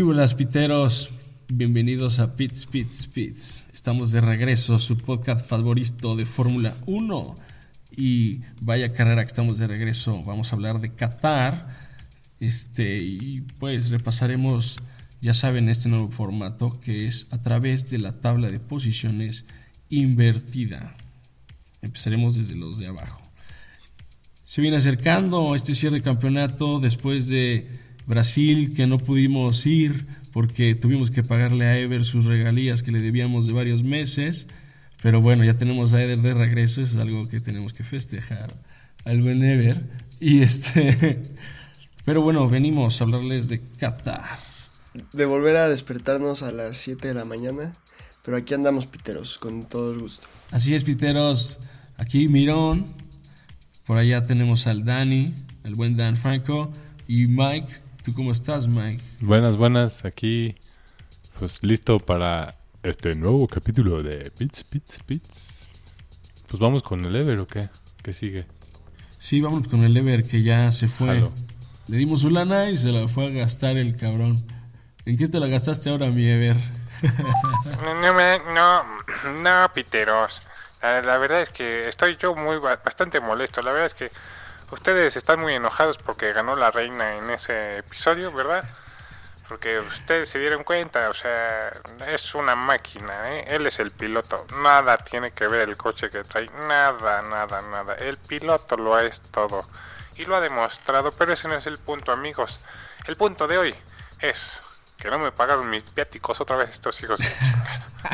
¿Qué hubo, las piteros? Bienvenidos a Pits, Pits, Pits. Estamos de regreso, su podcast favorito de Fórmula 1. Y vaya carrera que estamos de regreso. Vamos a hablar de Qatar. Este, y pues repasaremos, ya saben, este nuevo formato que es a través de la tabla de posiciones invertida. Empezaremos desde los de abajo. Se viene acercando este cierre de campeonato después de Brasil, que no pudimos ir porque tuvimos que pagarle a Ever sus regalías que le debíamos de varios meses. Pero bueno, ya tenemos a Ever de regreso, eso es algo que tenemos que festejar al buen Ever. Y este. Pero bueno, venimos a hablarles de Qatar. De volver a despertarnos a las 7 de la mañana. Pero aquí andamos, Piteros, con todo el gusto. Así es, Piteros. Aquí Mirón. Por allá tenemos al Dani, el buen Dan Franco. Y Mike, ¿Tú cómo estás, Mike? Buenas, buenas. Aquí, pues listo para este nuevo capítulo de Bits, Bits, Bits. Pues vamos con el Ever o qué? ¿Qué sigue? Sí, vamos con el Ever que ya se fue. Le dimos su lana y se la fue a gastar el cabrón. ¿En qué te la gastaste ahora, mi Ever? no, no, no, piteros. La, la, verdad es que estoy yo muy bastante molesto. La verdad es que Ustedes están muy enojados porque ganó la reina en ese episodio, ¿verdad? Porque ustedes se dieron cuenta, o sea, es una máquina, ¿eh? Él es el piloto. Nada tiene que ver el coche que trae. Nada, nada, nada. El piloto lo es todo. Y lo ha demostrado, pero ese no es el punto, amigos. El punto de hoy es que no me pagaron mis viáticos otra vez estos hijos.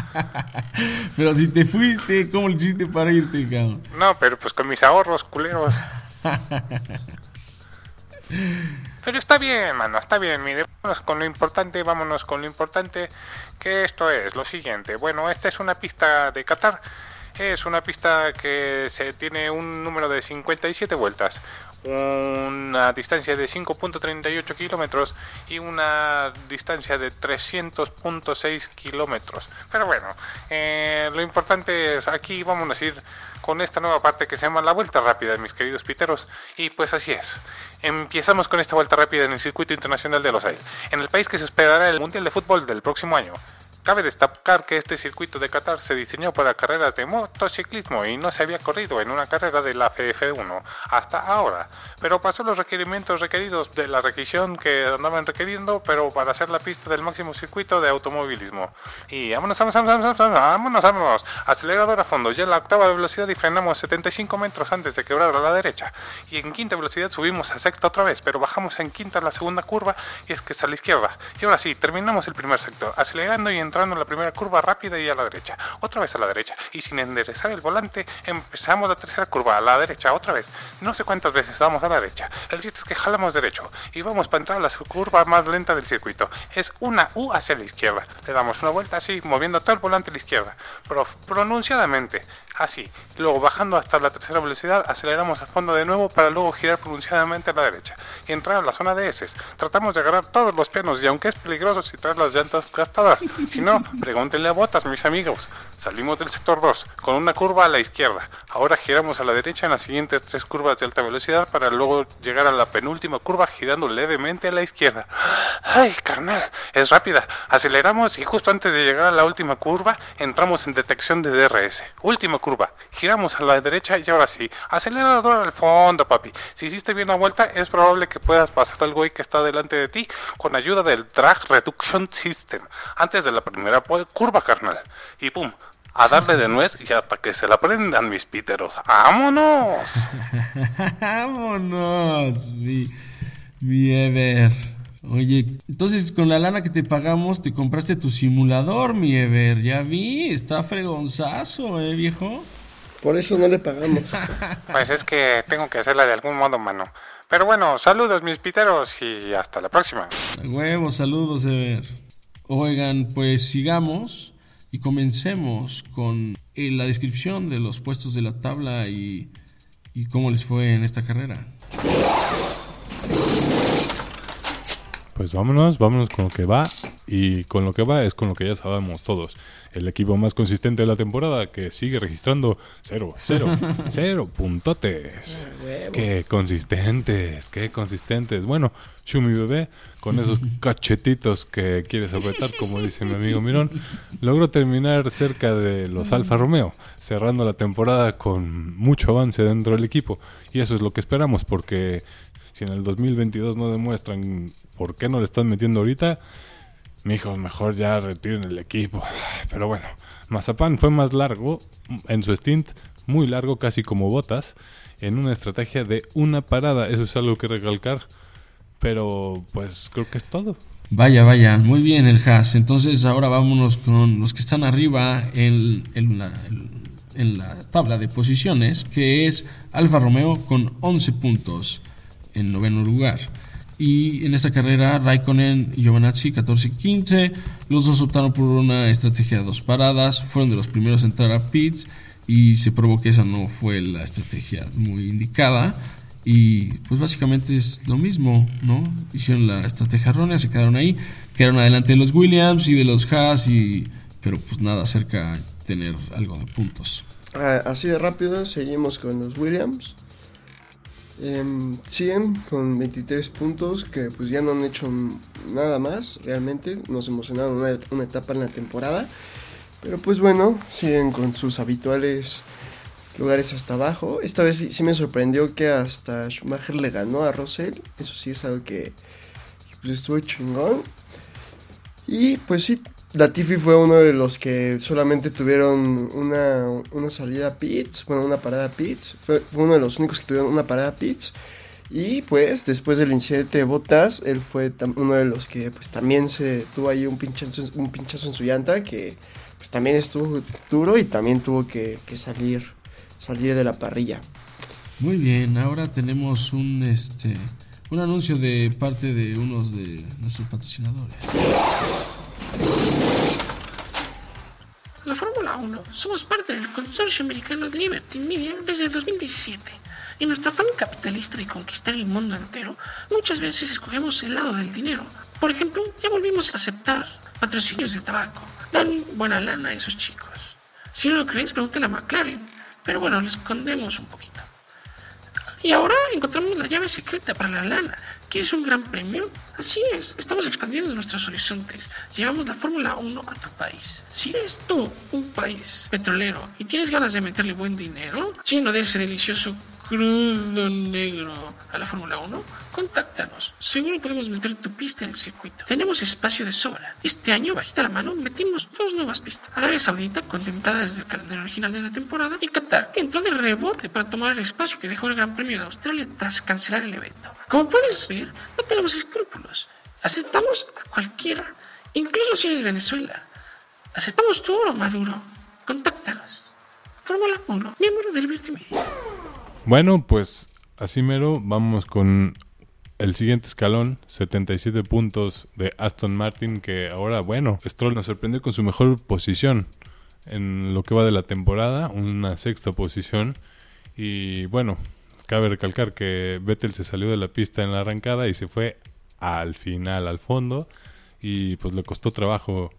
pero si te fuiste, ¿cómo lo hiciste para irte, cabrón? No, pero pues con mis ahorros, culeros. Pero está bien, mano, está bien. Mire, vámonos con lo importante, vámonos con lo importante, que esto es lo siguiente. Bueno, esta es una pista de Qatar. Es una pista que se tiene un número de 57 vueltas, una distancia de 5.38 kilómetros y una distancia de 300.6 kilómetros. Pero bueno, eh, lo importante es aquí vamos a ir con esta nueva parte que se llama la vuelta rápida, mis queridos piteros. Y pues así es. Empezamos con esta vuelta rápida en el circuito internacional de Los Aires, en el país que se esperará el Mundial de Fútbol del próximo año. Cabe destacar que este circuito de Qatar se diseñó para carreras de motociclismo y no se había corrido en una carrera de la FF1 hasta ahora, pero pasó los requerimientos requeridos de la requisición que andaban requiriendo, pero para hacer la pista del máximo circuito de automovilismo. Y vámonos, vámonos, vámonos, vámonos, vámonos, vámonos. acelerador a fondo, ya en la octava velocidad y frenamos 75 metros antes de quebrar a la derecha. Y en quinta velocidad subimos a sexta otra vez, pero bajamos en quinta la segunda curva y es que es a la izquierda. Y ahora sí, terminamos el primer sector, acelerando y entrando entrando en la primera curva rápida y a la derecha, otra vez a la derecha, y sin enderezar el volante empezamos la tercera curva a la derecha, otra vez, no sé cuántas veces vamos a la derecha, el chiste es que jalamos derecho y vamos para entrar a la curva más lenta del circuito, es una U hacia la izquierda, le damos una vuelta así, moviendo todo el volante a la izquierda, pero pronunciadamente, así, luego bajando hasta la tercera velocidad, aceleramos a fondo de nuevo para luego girar pronunciadamente a la derecha y entrar a la zona de S. Tratamos de agarrar todos los pianos y aunque es peligroso si traes las llantas gastadas, si no, pregúntenle a Botas, mis amigos. Salimos del sector 2 con una curva a la izquierda. Ahora giramos a la derecha en las siguientes tres curvas de alta velocidad para luego llegar a la penúltima curva girando levemente a la izquierda. ¡Ay, carnal! Es rápida. Aceleramos y justo antes de llegar a la última curva entramos en detección de DRS. Última curva. Giramos a la derecha y ahora sí. Acelerador al fondo, papi. Si hiciste bien la vuelta es probable que puedas pasar al güey que está delante de ti con ayuda del Drag Reduction System antes de la primera curva, carnal. Y pum, a darle de nuez y hasta que se la prendan mis píteros. ¡Vámonos! ¡Vámonos! Mi, mi Ever. Oye, entonces con la lana que te pagamos te compraste tu simulador, mi Ever. Ya vi, está fregonzazo, ¿eh, viejo? Por eso no le pagamos. Pues es que tengo que hacerla de algún modo, mano. Pero bueno, saludos mis piteros y hasta la próxima. huevos, saludos, Ever. Oigan, pues sigamos y comencemos con eh, la descripción de los puestos de la tabla y, y cómo les fue en esta carrera. Pues vámonos, vámonos con lo que va. Y con lo que va es con lo que ya sabemos todos. El equipo más consistente de la temporada que sigue registrando cero, cero, cero puntotes. Ah. Qué consistentes, qué consistentes. Bueno, Shumi Bebé, con esos cachetitos que quieres apretar, como dice mi amigo Mirón, logró terminar cerca de los Alfa Romeo, cerrando la temporada con mucho avance dentro del equipo. Y eso es lo que esperamos, porque si en el 2022 no demuestran por qué no le están metiendo ahorita, mijos, mejor ya retiren el equipo. Pero bueno, Mazapán fue más largo en su stint, muy largo, casi como botas, en una estrategia de una parada. Eso es algo que recalcar. Pero pues creo que es todo. Vaya, vaya, muy bien el Haas. Entonces ahora vámonos con los que están arriba la, en la tabla de posiciones, que es Alfa Romeo con 11 puntos en noveno lugar. Y en esta carrera Raikkonen y Giovanazzi 14 y 15. Los dos optaron por una estrategia de dos paradas. Fueron de los primeros a entrar a pits y se probó que esa no fue la estrategia muy indicada. Y pues básicamente es lo mismo, ¿no? Hicieron la estrategia errónea, se quedaron ahí, quedaron adelante de los Williams y de los Haas, y, pero pues nada cerca de tener algo de puntos. Ah, así de rápido, seguimos con los Williams. Em, siguen con 23 puntos que pues ya no han hecho nada más realmente. Nos emocionaron una, una etapa en la temporada. Pero pues bueno, siguen con sus habituales lugares hasta abajo. Esta vez sí, sí me sorprendió que hasta Schumacher le ganó a Russell. Eso sí es algo que que, pues, estuvo chingón. Y pues sí, Latifi fue uno de los que solamente tuvieron una, una salida a pits, bueno, una parada a pits. Fue, uno de los únicos que tuvieron una parada a pits. Y pues después del incidente de botas, él fue uno de los que pues también se tuvo ahí un pinchazo, un pinchazo en su llanta que pues también estuvo duro y también tuvo que, que salir, salir de la parrilla. Muy bien, ahora tenemos un este un anuncio de parte de unos de nuestros patrocinadores. La Fórmula 1 somos parte del consorcio americano de Liberty Media desde 2017. Y nuestro afán capitalista de conquistar el mundo entero, muchas veces escogemos el lado del dinero. Por ejemplo, ya volvimos a aceptar patrocinios de tabaco. Dan buena lana a esos chicos. Si no lo crees, pregúntale a McLaren. Pero bueno, le escondemos un poquito. Y ahora encontramos la llave secreta para la lana. ¿Quieres un gran premio? Así es, estamos expandiendo nuestros horizontes. Llevamos la Fórmula 1 a tu país. Si eres tú un país petrolero y tienes ganas de meterle buen dinero, lleno de ese delicioso crudo negro a la Fórmula 1, contáctanos. Seguro podemos meter tu pista en el circuito. Tenemos espacio de sobra. Este año, bajita la mano, metimos dos nuevas pistas. Arabia Saudita, contemplada desde el calendario original de la temporada, y Qatar, que entró de rebote para tomar el espacio que dejó el Gran Premio de Australia tras cancelar el evento. Como puedes ver, no tenemos escrúpulos. Aceptamos a cualquiera, incluso si eres Venezuela. Aceptamos tu Maduro. Contáctanos. Fórmula 1, miembro del Liberty Media. Bueno, pues así mero, vamos con el siguiente escalón, 77 puntos de Aston Martin, que ahora, bueno, Stroll nos sorprendió con su mejor posición en lo que va de la temporada, una sexta posición. Y bueno, cabe recalcar que Vettel se salió de la pista en la arrancada y se fue al final, al fondo, y pues le costó trabajo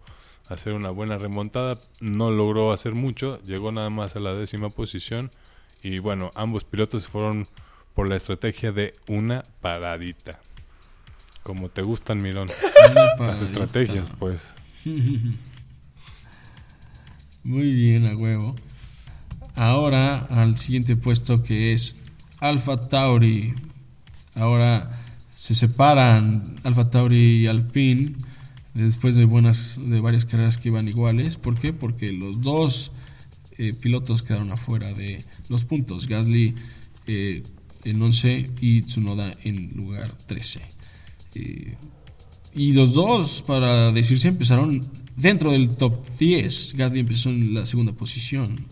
hacer una buena remontada, no logró hacer mucho, llegó nada más a la décima posición y bueno, ambos pilotos se fueron por la estrategia de una paradita. Como te gustan, Mirón. Las estrategias, pues. Muy bien, a huevo. Ahora al siguiente puesto que es Alfa Tauri. Ahora se separan Alfa Tauri y Alpine después de buenas de varias carreras que iban iguales. ¿Por qué? Porque los dos eh, pilotos quedaron afuera de los puntos. Gasly eh, en 11 y Tsunoda en lugar 13. Eh, y los dos, para decirse, empezaron dentro del top 10. Gasly empezó en la segunda posición.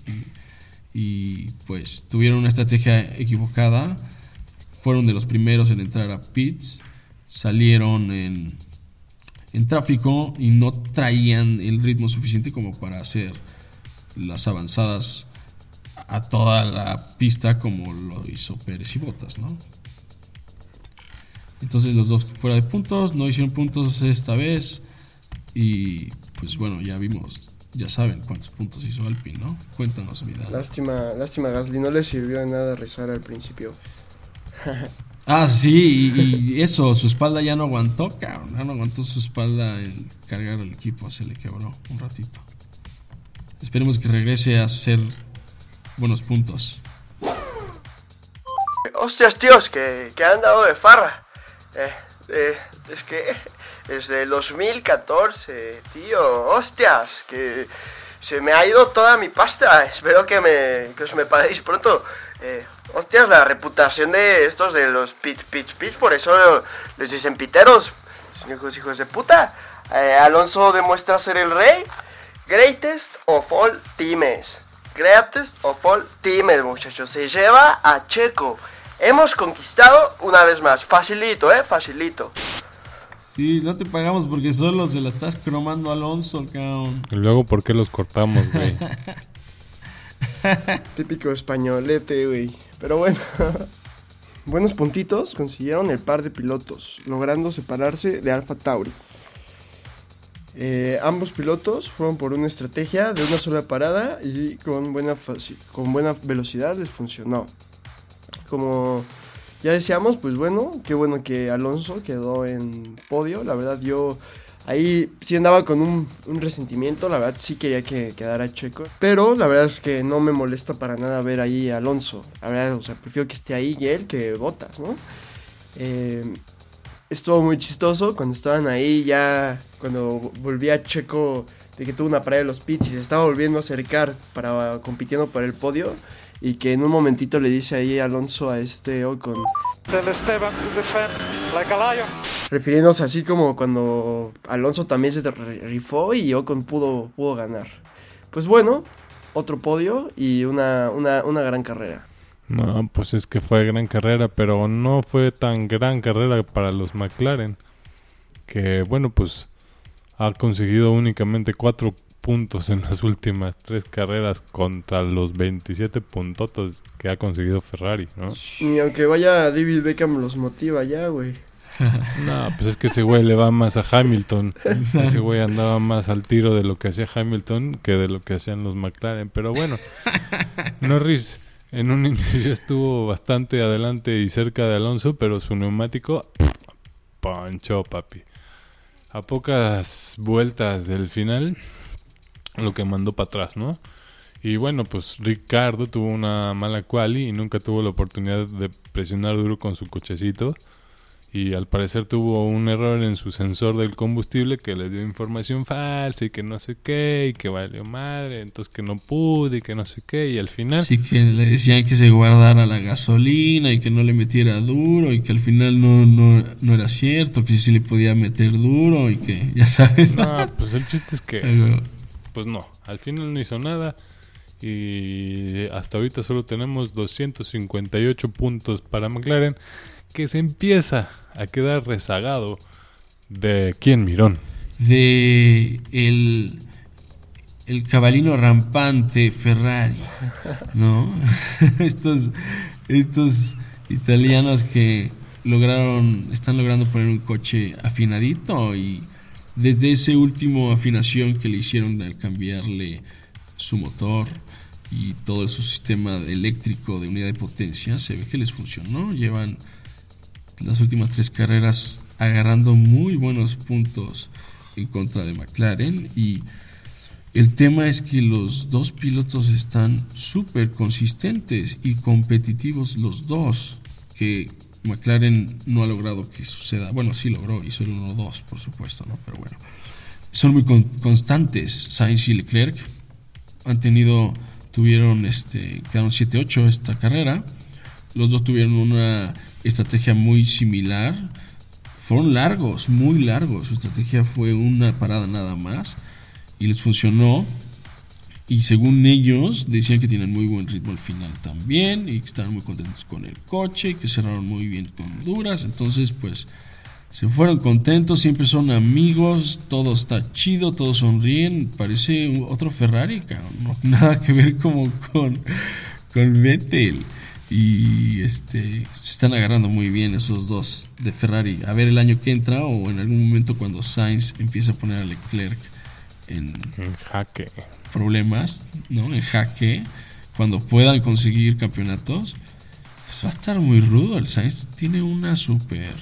Y, y, pues tuvieron una estrategia equivocada. Fueron de los primeros en entrar a pits. Salieron en, en tráfico y no traían el ritmo suficiente como para hacer las avanzadas a toda la pista como lo hizo Pérez y Botas, ¿no? Entonces los dos fuera de puntos, no hicieron puntos esta vez Y pues bueno, ya vimos, ya saben cuántos puntos hizo Alpine, ¿no? Cuéntanos, vida. Lástima, lástima Gasly, no le sirvió de nada rezar al principio. Ah, sí, y, y eso, su espalda ya no aguantó, cabrón. Ya no aguantó su espalda el cargar el equipo, se le quebró un ratito. Esperemos que regrese a hacer buenos puntos. Hostias, tíos, que, que han dado de farra. Eh, eh, es que desde el 2014, tío, hostias, que se me ha ido toda mi pasta. Espero que, me, que os me paguéis pronto. Eh, hostias, la reputación de estos de los pitch, pitch, pitch, por eso les dicen piteros. Hijos, hijos de puta. Eh, Alonso demuestra ser el rey. Greatest of all teams. Greatest of all teams, muchachos. Se lleva a Checo. Hemos conquistado una vez más. Facilito, eh, facilito. Sí, no te pagamos porque solo se la estás cromando a Alonso, cabrón. Y luego, ¿por qué los cortamos, güey? Típico españolete, güey. Pero bueno. Buenos puntitos consiguieron el par de pilotos, logrando separarse de Alfa Tauri. Eh, ambos pilotos fueron por una estrategia de una sola parada y con buena, con buena velocidad les funcionó. Como ya decíamos, pues bueno, qué bueno que Alonso quedó en podio. La verdad yo ahí sí andaba con un, resentimiento, la verdad sí quería que quedara Checo. Pero la verdad es que no me molesta para nada ver ahí a Alonso. La verdad, o sea, prefiero que esté ahí él que Botas, ¿no? Eh, estuvo muy chistoso cuando estaban ahí ya, cuando volvía Checo de que tuvo una parada de los pits y se estaba volviendo a acercar para compitiendo por el podio y que en un momentito le dice ahí Alonso a este Ocon, Tell Esteban to defend like a lion. refiriéndose así como cuando Alonso también se rifó y Ocon pudo, pudo ganar. Pues bueno, otro podio y una, una, una gran carrera. No, pues es que fue gran carrera, pero no fue tan gran carrera para los McLaren. Que bueno, pues ha conseguido únicamente cuatro puntos en las últimas tres carreras contra los 27 puntotos que ha conseguido Ferrari, ¿no? Ni aunque vaya David Beckham los motiva ya, güey. No, pues es que ese güey le va más a Hamilton. Ese güey andaba más al tiro de lo que hacía Hamilton que de lo que hacían los McLaren. Pero bueno, Norris en un inicio estuvo bastante adelante y cerca de Alonso, pero su neumático panchó, papi. A pocas vueltas del final, lo que mandó para atrás, ¿no? Y bueno, pues Ricardo tuvo una mala quali y nunca tuvo la oportunidad de presionar duro con su cochecito. Y al parecer tuvo un error en su sensor del combustible que le dio información falsa y que no sé qué, y que valió madre, entonces que no pude y que no sé qué, y al final... Así que le decían que se guardara la gasolina y que no le metiera duro y que al final no, no, no era cierto, que sí se le podía meter duro y que, ya sabes. No, pues el chiste es que... Pues no, al final no hizo nada y hasta ahorita solo tenemos 258 puntos para McLaren que se empieza a quedar rezagado de quién Mirón. de el, el cabalino rampante Ferrari, ¿no? estos, estos italianos que lograron, están logrando poner un coche afinadito y desde ese último afinación que le hicieron al cambiarle su motor y todo su sistema eléctrico de unidad de potencia, se ve que les funcionó. Llevan las últimas tres carreras agarrando muy buenos puntos en contra de McLaren y el tema es que los dos pilotos están súper consistentes y competitivos los dos, que McLaren no ha logrado que suceda. Bueno, sí logró, hizo el 1-2, por supuesto, ¿no? Pero bueno, son muy con- constantes Sainz y Leclerc. Han tenido, tuvieron, este, quedaron 7-8 esta carrera. Los dos tuvieron una estrategia muy similar. Fueron largos, muy largos. Su estrategia fue una parada nada más y les funcionó. Y según ellos, decían que tienen muy buen ritmo al final también y que estaban muy contentos con el coche y que cerraron muy bien con Honduras. Entonces, pues se fueron contentos, siempre son amigos, todo está chido, todos sonríen. Parece otro Ferrari, cabrón, nada que ver como con, con Vettel. Y este se están agarrando muy bien esos dos de Ferrari. A ver el año que entra o en algún momento cuando Sainz empiece a poner a Leclerc en En jaque. problemas, ¿no? En jaque, cuando puedan conseguir campeonatos, pues va a estar muy rudo. El Sainz tiene una super.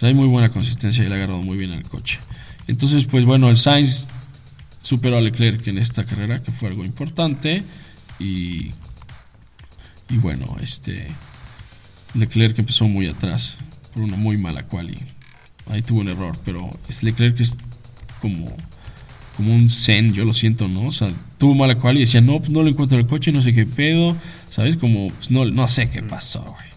Trae muy buena consistencia y le ha agarrado muy bien al coche. Entonces, pues bueno, el Sainz superó a Leclerc en esta carrera, que fue algo importante. Y. Y bueno, este. Leclerc empezó muy atrás por una muy mala quali. Ahí tuvo un error, pero es Leclerc es como como un zen, yo lo siento, ¿no? O sea, tuvo mala cual y decía, no, pues no le encuentro el coche, no sé qué pedo, ¿sabes? Como, pues no, no sé qué pasó, güey.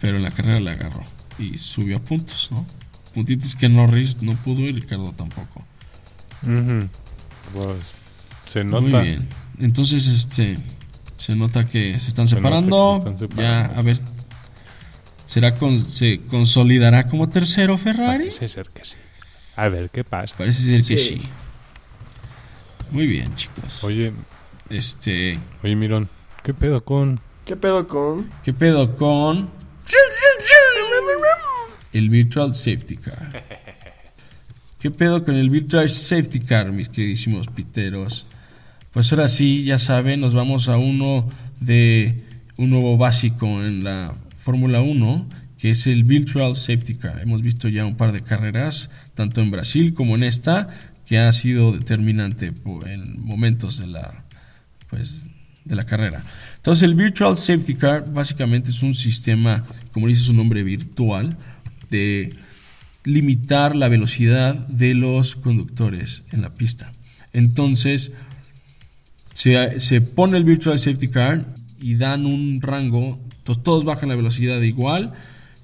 Pero en la carrera le agarró y subió a puntos, ¿no? Puntitos que Norris no pudo y Ricardo tampoco. Pues, se Muy nota. bien. Entonces, este, se nota que se están Se separando. se están separando. Ya, a ver, ¿será con, se consolidará como tercero Ferrari? Parece ser que sí. A ver qué pasa. Parece ser que sí. Sí. Muy bien, chicos. Oye, Este, oye, Mirón, ¿qué pedo con ¿Qué pedo con? ¿Qué pedo con el Virtual Safety Car? ¿Qué pedo con el Virtual Safety Car, mis queridísimos piteros? Pues ahora sí, ya saben, nos vamos a uno de un nuevo básico en la Fórmula 1, que es el Virtual Safety Car. Hemos visto ya un par de carreras, tanto en Brasil como en esta, que ha sido determinante en momentos de la, pues, de la carrera. Entonces el Virtual Safety Car básicamente es un sistema, como dice su nombre, virtual, de limitar la velocidad de los conductores en la pista. Entonces se, se pone el Virtual Safety Car y dan un rango, entonces todos bajan la velocidad igual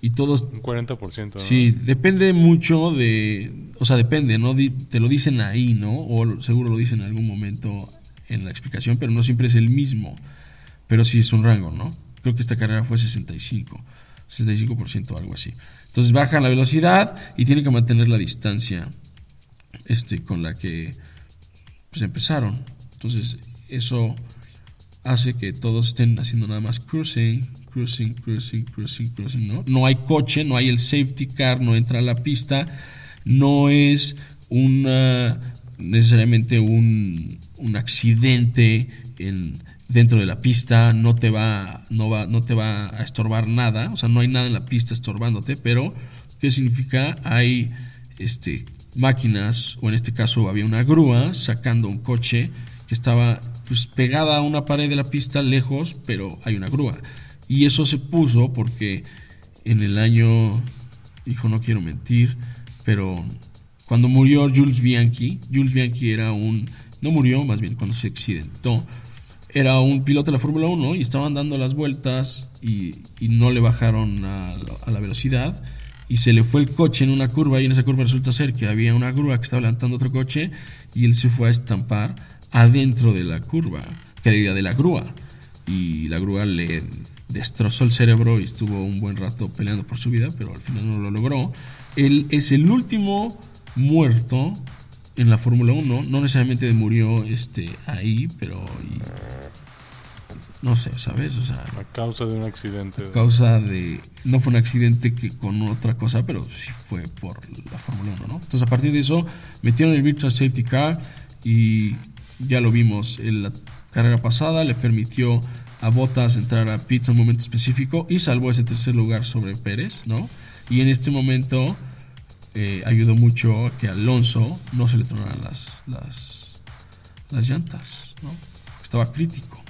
y todos un 40%? ¿no? Sí, depende mucho de, o sea, depende, ¿no? Te lo dicen ahí, ¿no? O seguro lo dicen en algún momento en la explicación, pero no siempre es el mismo. Pero sí es un rango, ¿no? Creo que esta carrera fue 65, 65% o algo así. Entonces bajan la velocidad y tienen que mantener la distancia este, con la que pues, empezaron. Entonces eso hace que todos estén haciendo nada más cruising, cruising, cruising, cruising, cruising, ¿no? No hay coche, no hay el safety car, no entra a la pista, no es una necesariamente un, un accidente en, dentro de la pista, no te va, no va, no te va a estorbar nada, o sea, no hay nada en la pista estorbándote, pero ¿qué significa? Hay este máquinas, o en este caso había una grúa sacando un coche que estaba pues, pegada a una pared de la pista lejos, pero hay una grúa. Y eso se puso porque en el año, hijo, no quiero mentir, pero cuando murió Jules Bianchi, Jules Bianchi era un, no murió, más bien cuando se accidentó, era un piloto de la Fórmula 1 y estaban dando las vueltas y, no le bajaron a, a la velocidad y se le fue el coche en una curva y en esa curva resulta ser que había una grúa que estaba levantando otro coche y él se fue a estampar adentro de la curva, que diga de la grúa y la grúa le destrozó el cerebro y estuvo un buen rato peleando por su vida, pero al final no lo logró. Él es el último muerto en la Fórmula 1, no necesariamente murió este, ahí, pero y- no sé, ¿sabes? O sea, A causa de un accidente. a causa de. No fue un accidente que con otra cosa, pero sí fue por la Fórmula 1, ¿no? Entonces, a partir de eso, metieron el Virtual Safety Car y ya lo vimos. En la carrera pasada le permitió a Bottas entrar a pits en un momento específico y salvó ese tercer lugar sobre Pérez, ¿no? Y en este momento eh, ayudó mucho a que a Alonso no se le tronaran las, las, las llantas, ¿no? Estaba crítico.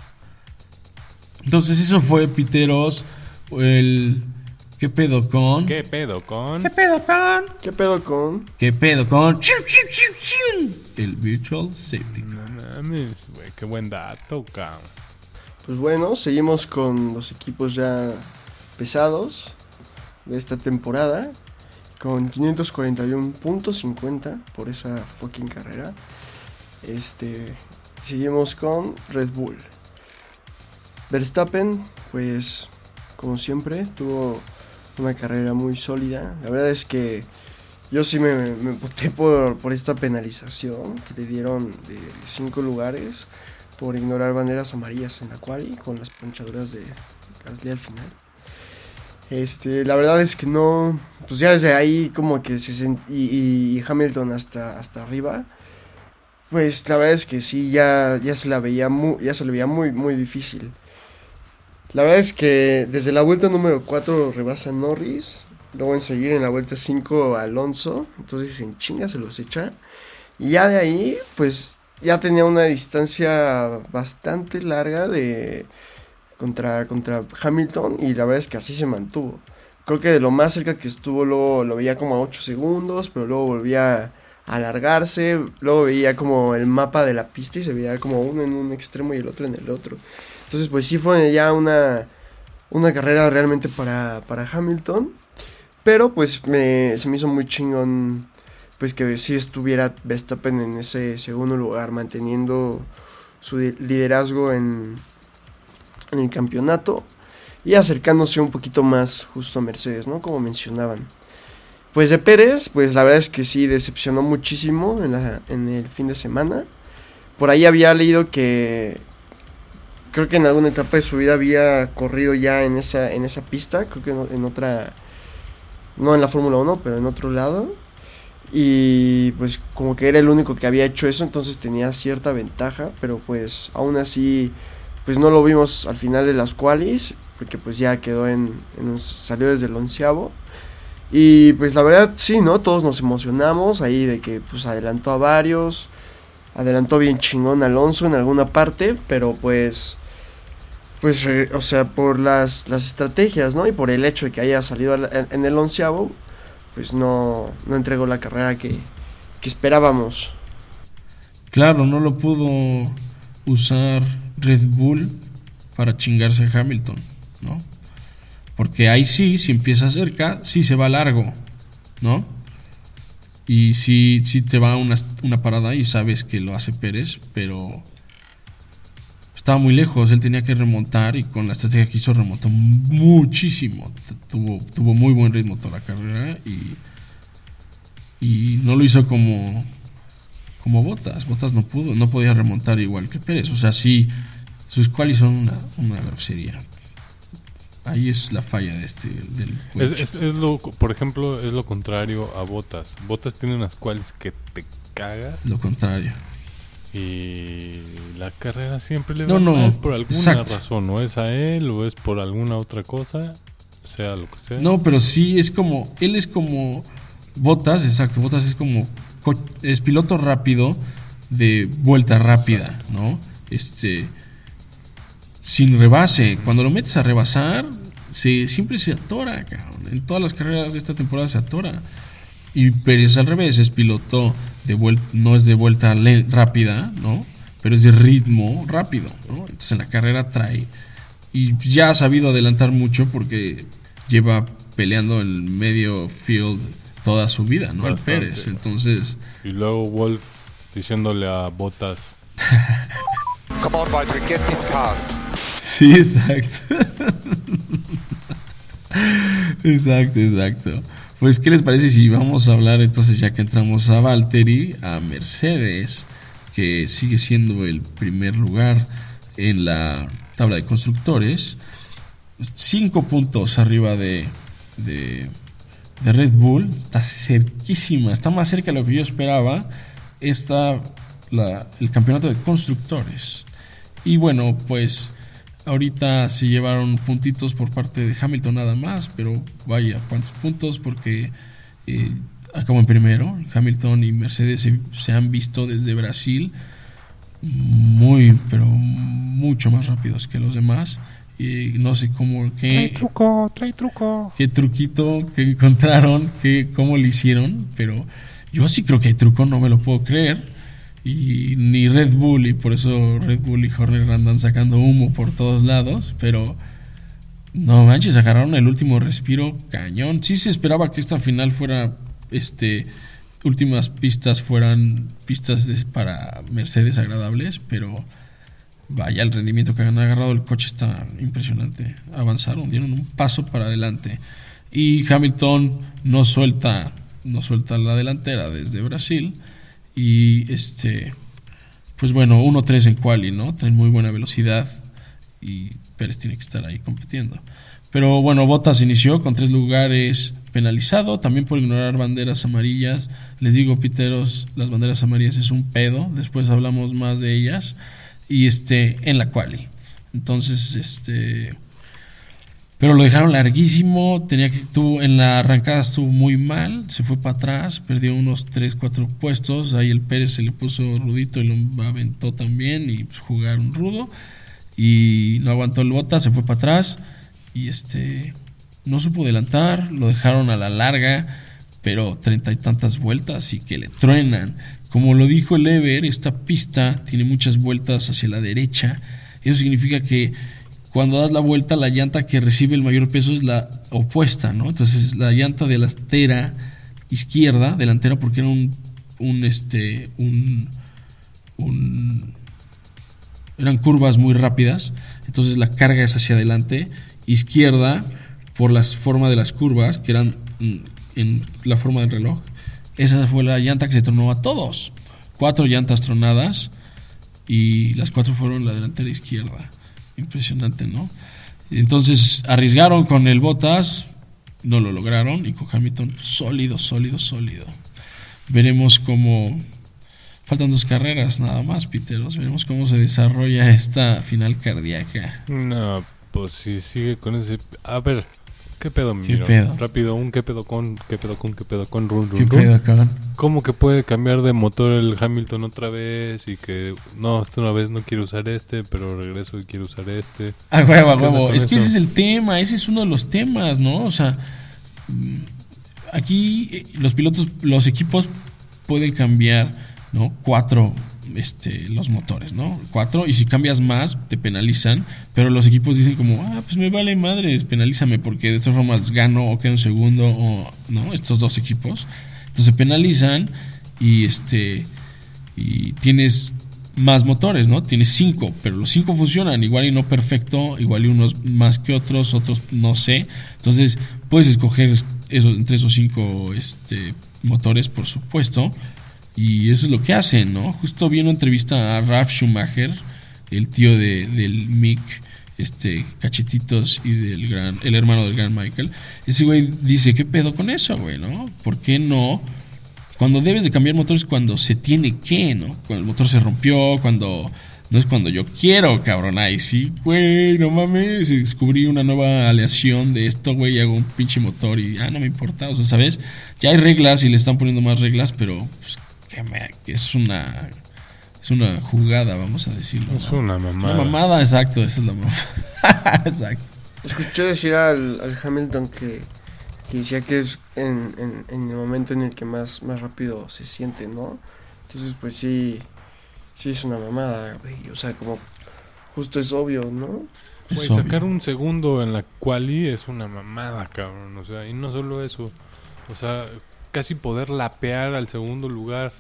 Entonces eso fue Piteros, el ¿qué pedo con? ¿Qué pedo con? ¿Qué pedo con? ¿Qué pedo con? ¿Qué pedo con? El Virtual Safety Car. Mames, güey, qué buen dato. Pues bueno, seguimos con los equipos ya pesados de esta temporada. Con 541.50 por esa fucking carrera. Este. Seguimos con Red Bull. Verstappen, pues, como siempre, tuvo una carrera muy sólida. La verdad es que yo sí me, me puté por, por esta penalización que le dieron de 5 lugares. por ignorar banderas amarillas en la quali con las ponchaduras de Gasly al final. Este, la verdad es que no, pues ya desde ahí como que se sent y, y Hamilton hasta, hasta arriba, pues la verdad es que sí, ya, ya se la veía muy, ya se le veía muy, muy difícil. La verdad es que desde la vuelta número 4 rebasa Norris, luego en seguir en la vuelta 5 Alonso, entonces en chinga se los echa. Y ya de ahí, pues ya tenía una distancia bastante larga de contra, contra Hamilton y la verdad es que así se mantuvo. Creo que de lo más cerca que estuvo luego lo veía como a 8 segundos, pero luego volvía a alargarse, luego veía como el mapa de la pista y se veía como uno en un extremo y el otro en el otro. Entonces pues sí fue ya una, una carrera realmente para, para Hamilton, pero pues se me hizo muy chingón pues que sí estuviera Verstappen en ese segundo lugar, manteniendo su liderazgo en, el campeonato y acercándose un poquito más justo a Mercedes, ¿no? Como mencionaban. Pues de Pérez, pues la verdad es que sí decepcionó muchísimo en el fin de semana. Por ahí había leído que creo que en alguna etapa de su vida había corrido ya en esa, en esa pista, creo que en otra, no en la Fórmula 1, pero en otro lado. Y pues como que era el único que había hecho eso, entonces tenía cierta ventaja, pero pues aún así pues no lo vimos al final de las qualis, porque pues ya quedó en, salió desde el onceavo. Y pues la verdad sí, ¿no? Todos nos emocionamos ahí de que pues adelantó a varios, adelantó bien chingón Alonso en alguna parte, pero pues pues o sea, por las, las estrategias, ¿no? Y por el hecho de que haya salido en el onceavo, pues no, no entregó la carrera que, que esperábamos. Claro, no lo pudo usar Red Bull para chingarse a Hamilton, ¿no? Porque ahí sí, si empieza cerca, sí se va largo, ¿no? Y sí, sí te va una, una parada y sabes que lo hace Pérez, pero estaba muy lejos, él tenía que remontar y con la estrategia que hizo remontó muchísimo. Tuvo, tuvo muy buen ritmo toda la carrera y, y no lo hizo como, como Botas. Botas no pudo, no podía remontar igual que Pérez. O sea, sí, sus cuales son una, una grosería. Ahí es la falla de este del es, es, lo, por ejemplo, es lo contrario a Botas. Botas tiene unas cuales que te cagas. Lo contrario. Y la carrera siempre le va no, por alguna razón, no es a él o es por alguna otra cosa, sea lo que sea. No, pero sí es como, él es como Botas, exacto, Botas es como, es piloto rápido de vuelta rápida, ¿no? Este, sin rebase, cuando lo metes a rebasar, se, siempre se atora, cabrón. En todas las carreras de esta temporada se atora. Y Pérez al revés, es piloto de vuelta, no es de vuelta rápida, ¿no? Pero es de ritmo rápido, ¿no? Entonces en la carrera trae. Y ya ha sabido adelantar mucho porque lleva peleando el medio field toda su vida, ¿no? Al Pérez. Entonces. Y luego Wolf diciéndole a Botas. Come on, get these cars. Sí, exacto. exacto, exacto. Pues, ¿qué les parece si vamos a hablar entonces, ya que entramos a Valtteri, a Mercedes, que sigue siendo el primer lugar en la tabla de constructores? Cinco puntos arriba de, de, Red Bull, está cerquísima, está más cerca de lo que yo esperaba. Está el campeonato de constructores. Y bueno, pues Ahorita se llevaron puntitos por parte de Hamilton nada más, pero vaya, cuántos puntos porque eh, acabó en primero. Hamilton y Mercedes se, han visto desde Brasil muy, pero mucho más rápidos que los demás. Y no sé cómo. Qué, trae truco, trae truco. Qué truquito que encontraron, qué, cómo lo hicieron, pero yo sí creo que hay truco, no me lo puedo creer y ni Red Bull y por eso Red Bull y Horner andan sacando humo por todos lados, pero no manches, agarraron el último respiro cañón. Sí se esperaba que esta final fuera este últimas pistas fueran pistas para Mercedes agradables, pero vaya el rendimiento que han agarrado el coche está impresionante. Avanzaron, dieron un paso para adelante y Hamilton no suelta no suelta la delantera desde Brasil y este, pues bueno, 1-3 en quali, ¿no? Traen muy buena velocidad y Pérez tiene que estar ahí compitiendo. Pero bueno, Bottas inició con tres lugares penalizado, también por ignorar banderas amarillas. Les digo, Piteros, las banderas amarillas es un pedo, después hablamos más de ellas. Y este, en la quali. Entonces, este. Pero lo dejaron larguísimo, tenía que tuvo, en la arrancada estuvo muy mal, se fue para atrás, perdió unos 3, 4 puestos, ahí el Pérez se le puso rudito y lo aventó también y pues, jugaron rudo y no aguantó el bota, se fue para atrás y este no supo adelantar, lo dejaron a la larga, pero treinta y tantas vueltas y que le truenan. Como lo dijo el Ever, esta pista tiene muchas vueltas hacia la derecha. Eso significa que cuando das la vuelta, la llanta que recibe el mayor peso es la opuesta, ¿no? Entonces la llanta delantera izquierda, delantera porque era un, un este, un, un, eran curvas muy rápidas, entonces la carga es hacia adelante, izquierda por la forma de las curvas, que eran mm, en la forma del reloj. Esa fue la llanta que se tronó a todos. Cuatro llantas tronadas y las cuatro fueron la delantera izquierda. Impresionante, ¿no? Entonces arriesgaron con el Botas, no lo lograron y con Hamilton sólido, sólido, sólido. Veremos cómo faltan dos carreras nada más, Piteros. Veremos cómo se desarrolla esta final cardíaca. No, pues si sigue con ese. A ver, ¿qué pedo, mi ¿Qué miro? pedo? Rápido, un qué pedo con, qué pedo con, qué pedo con, run, run, ¿Qué run. pedo, cabrón? ¿Cómo que puede cambiar de motor el Hamilton otra vez? Y que no, esta una vez no quiero usar este, pero regreso y quiero usar este. A huevo, a ¿Qué onda huevo. Es que ese es el tema, ese es uno de los temas, ¿no? O sea, aquí eh, los pilotos, los equipos pueden cambiar, ¿no? Cuatro, este, los motores, ¿no? Cuatro, y si cambias más, te penalizan, pero los equipos dicen como, ah, pues me vale madres, penalízame, porque de todas formas gano o quedo en segundo, o, ¿no? Estos dos equipos. Entonces penalizan y este, y tienes más motores, ¿no? Tienes cinco, pero los cinco funcionan, igual y no perfecto, igual y unos más que otros, otros no sé. Entonces, puedes escoger entre esos cinco este, motores, por supuesto, y eso es lo que hacen, ¿no? Justo vi una entrevista a Ralf Schumacher, el tío de, del Mick, este, Cachetitos y del gran, el hermano del gran Michael. Ese güey dice, ¿qué pedo con eso, güey, no? ¿Por qué no? Cuando debes de cambiar motores cuando se tiene que, ¿no? Cuando el motor se rompió, cuando... No es cuando yo quiero, cabrón. Ay, sí, güey, no mames. Descubrí una nueva aleación de esto, güey, y hago un pinche motor y, ah, no me importa. O sea, ¿sabes? Ya hay reglas y le están poniendo más reglas, pero pues, que, me- que es una... Es una jugada, vamos a decirlo. Es ¿no? una mamada. Una mamada, exacto, esa es la mamada. exacto. Escuché decir al, al Hamilton que, que decía que es en, en, en el momento en el que más, más rápido se siente, ¿no? Entonces, pues sí, sí es una mamada, güey. O sea, como justo es obvio, ¿no? Güey, Es obvio. sacar un segundo en la quali es una mamada, cabrón. O sea, y no solo eso. O sea, casi poder lapear al segundo lugar.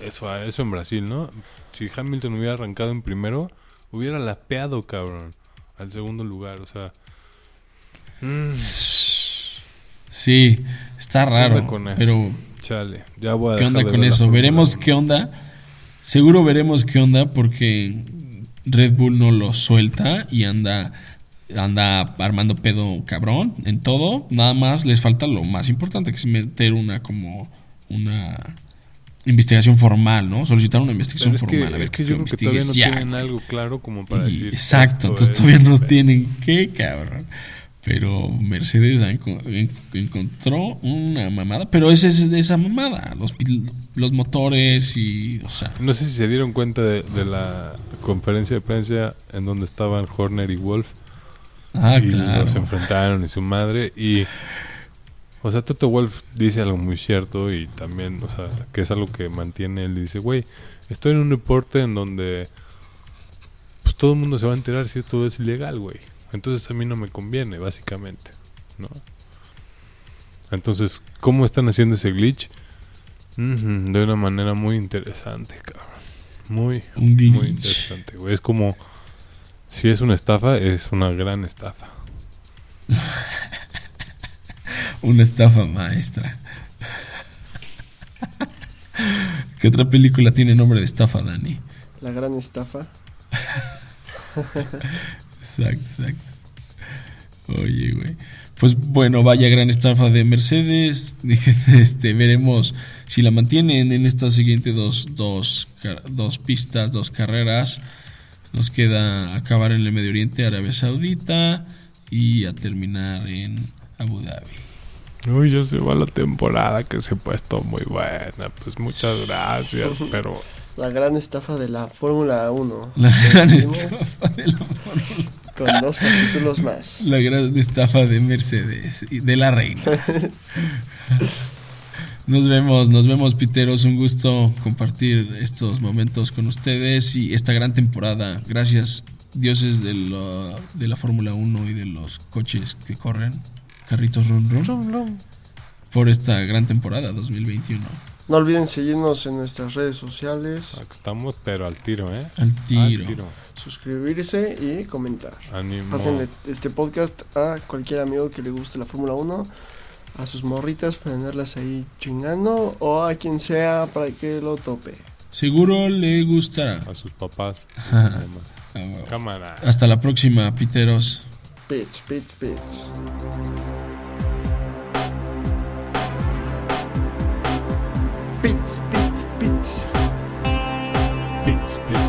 Eso, eso en Brasil, ¿no? Si Hamilton hubiera arrancado en primero, hubiera lapeado, cabrón, al segundo lugar. O sea, mm, Sí, está raro. onda con eso? Pero, chale, ya voy a ¿qué onda de con eso? Veremos 1. qué onda. Seguro veremos qué onda porque Red Bull no lo suelta y anda anda armando pedo cabrón en todo. Nada más les falta lo más importante, que es meter una como una investigación formal, ¿no? Solicitar una investigación que, formal. a ver es que que yo creo que todavía no ya, tienen güey. algo claro como para Y- decir. exacto, entonces es todavía no tienen qué, cabrón. Pero Mercedes encontró una mamada, pero esa es de esa mamada, los, los motores y, o sea, No sé si se dieron cuenta de, de la conferencia de prensa en donde estaban Horner y Wolf ah, y claro. los enfrentaron y su madre y o sea Toto Wolf dice algo muy cierto y también o sea que es algo que mantiene él dice güey estoy en un deporte en donde pues todo el mundo se va a enterar si esto es ilegal güey. Entonces a mí no me conviene básicamente no entonces cómo están haciendo ese glitch de una manera muy interesante cabrón. Muy glitch. muy interesante güey. Es como si es una estafa es una gran estafa Una estafa maestra. que ¿Qué otra película tiene nombre de estafa, Dani? La gran estafa. Exacto, exacto. Oye, güey. Pues bueno, vaya gran estafa de Mercedes. Este, veremos si la mantienen en estas siguientes dos, dos, dos pistas, dos carreras. Nos queda acabar en el Medio Oriente, Arabia Saudita y a terminar en Abu Dhabi. Uy, ya se va la temporada que se ha puesto muy buena. Pues muchas gracias, pero La gran estafa de la Fórmula 1. La gran estafa de la Fórmula- Con dos capítulos más. La gran estafa de Mercedes y de la reina. Nos vemos, nos vemos, Piteros. Un gusto compartir estos momentos con ustedes y esta gran temporada. Gracias, dioses de la, de la Fórmula 1 y de los coches que corren, carritos run run, por esta gran temporada 2021. No olviden seguirnos en nuestras redes sociales, aquí estamos, pero al tiro, ¿eh? Al tiro. Al tiro. suscribirse y comentar. Ánimo. Pásenle este podcast a cualquier amigo que le guste la Fórmula 1, a sus morritas para andarlas ahí chingando o a quien sea para que lo tope. Seguro le gustará. A sus papás. Ah. Cámara. Hasta la próxima, Piteros. Bits. Bits. Bits. Bits. Bits. Bits. Bits. bitch.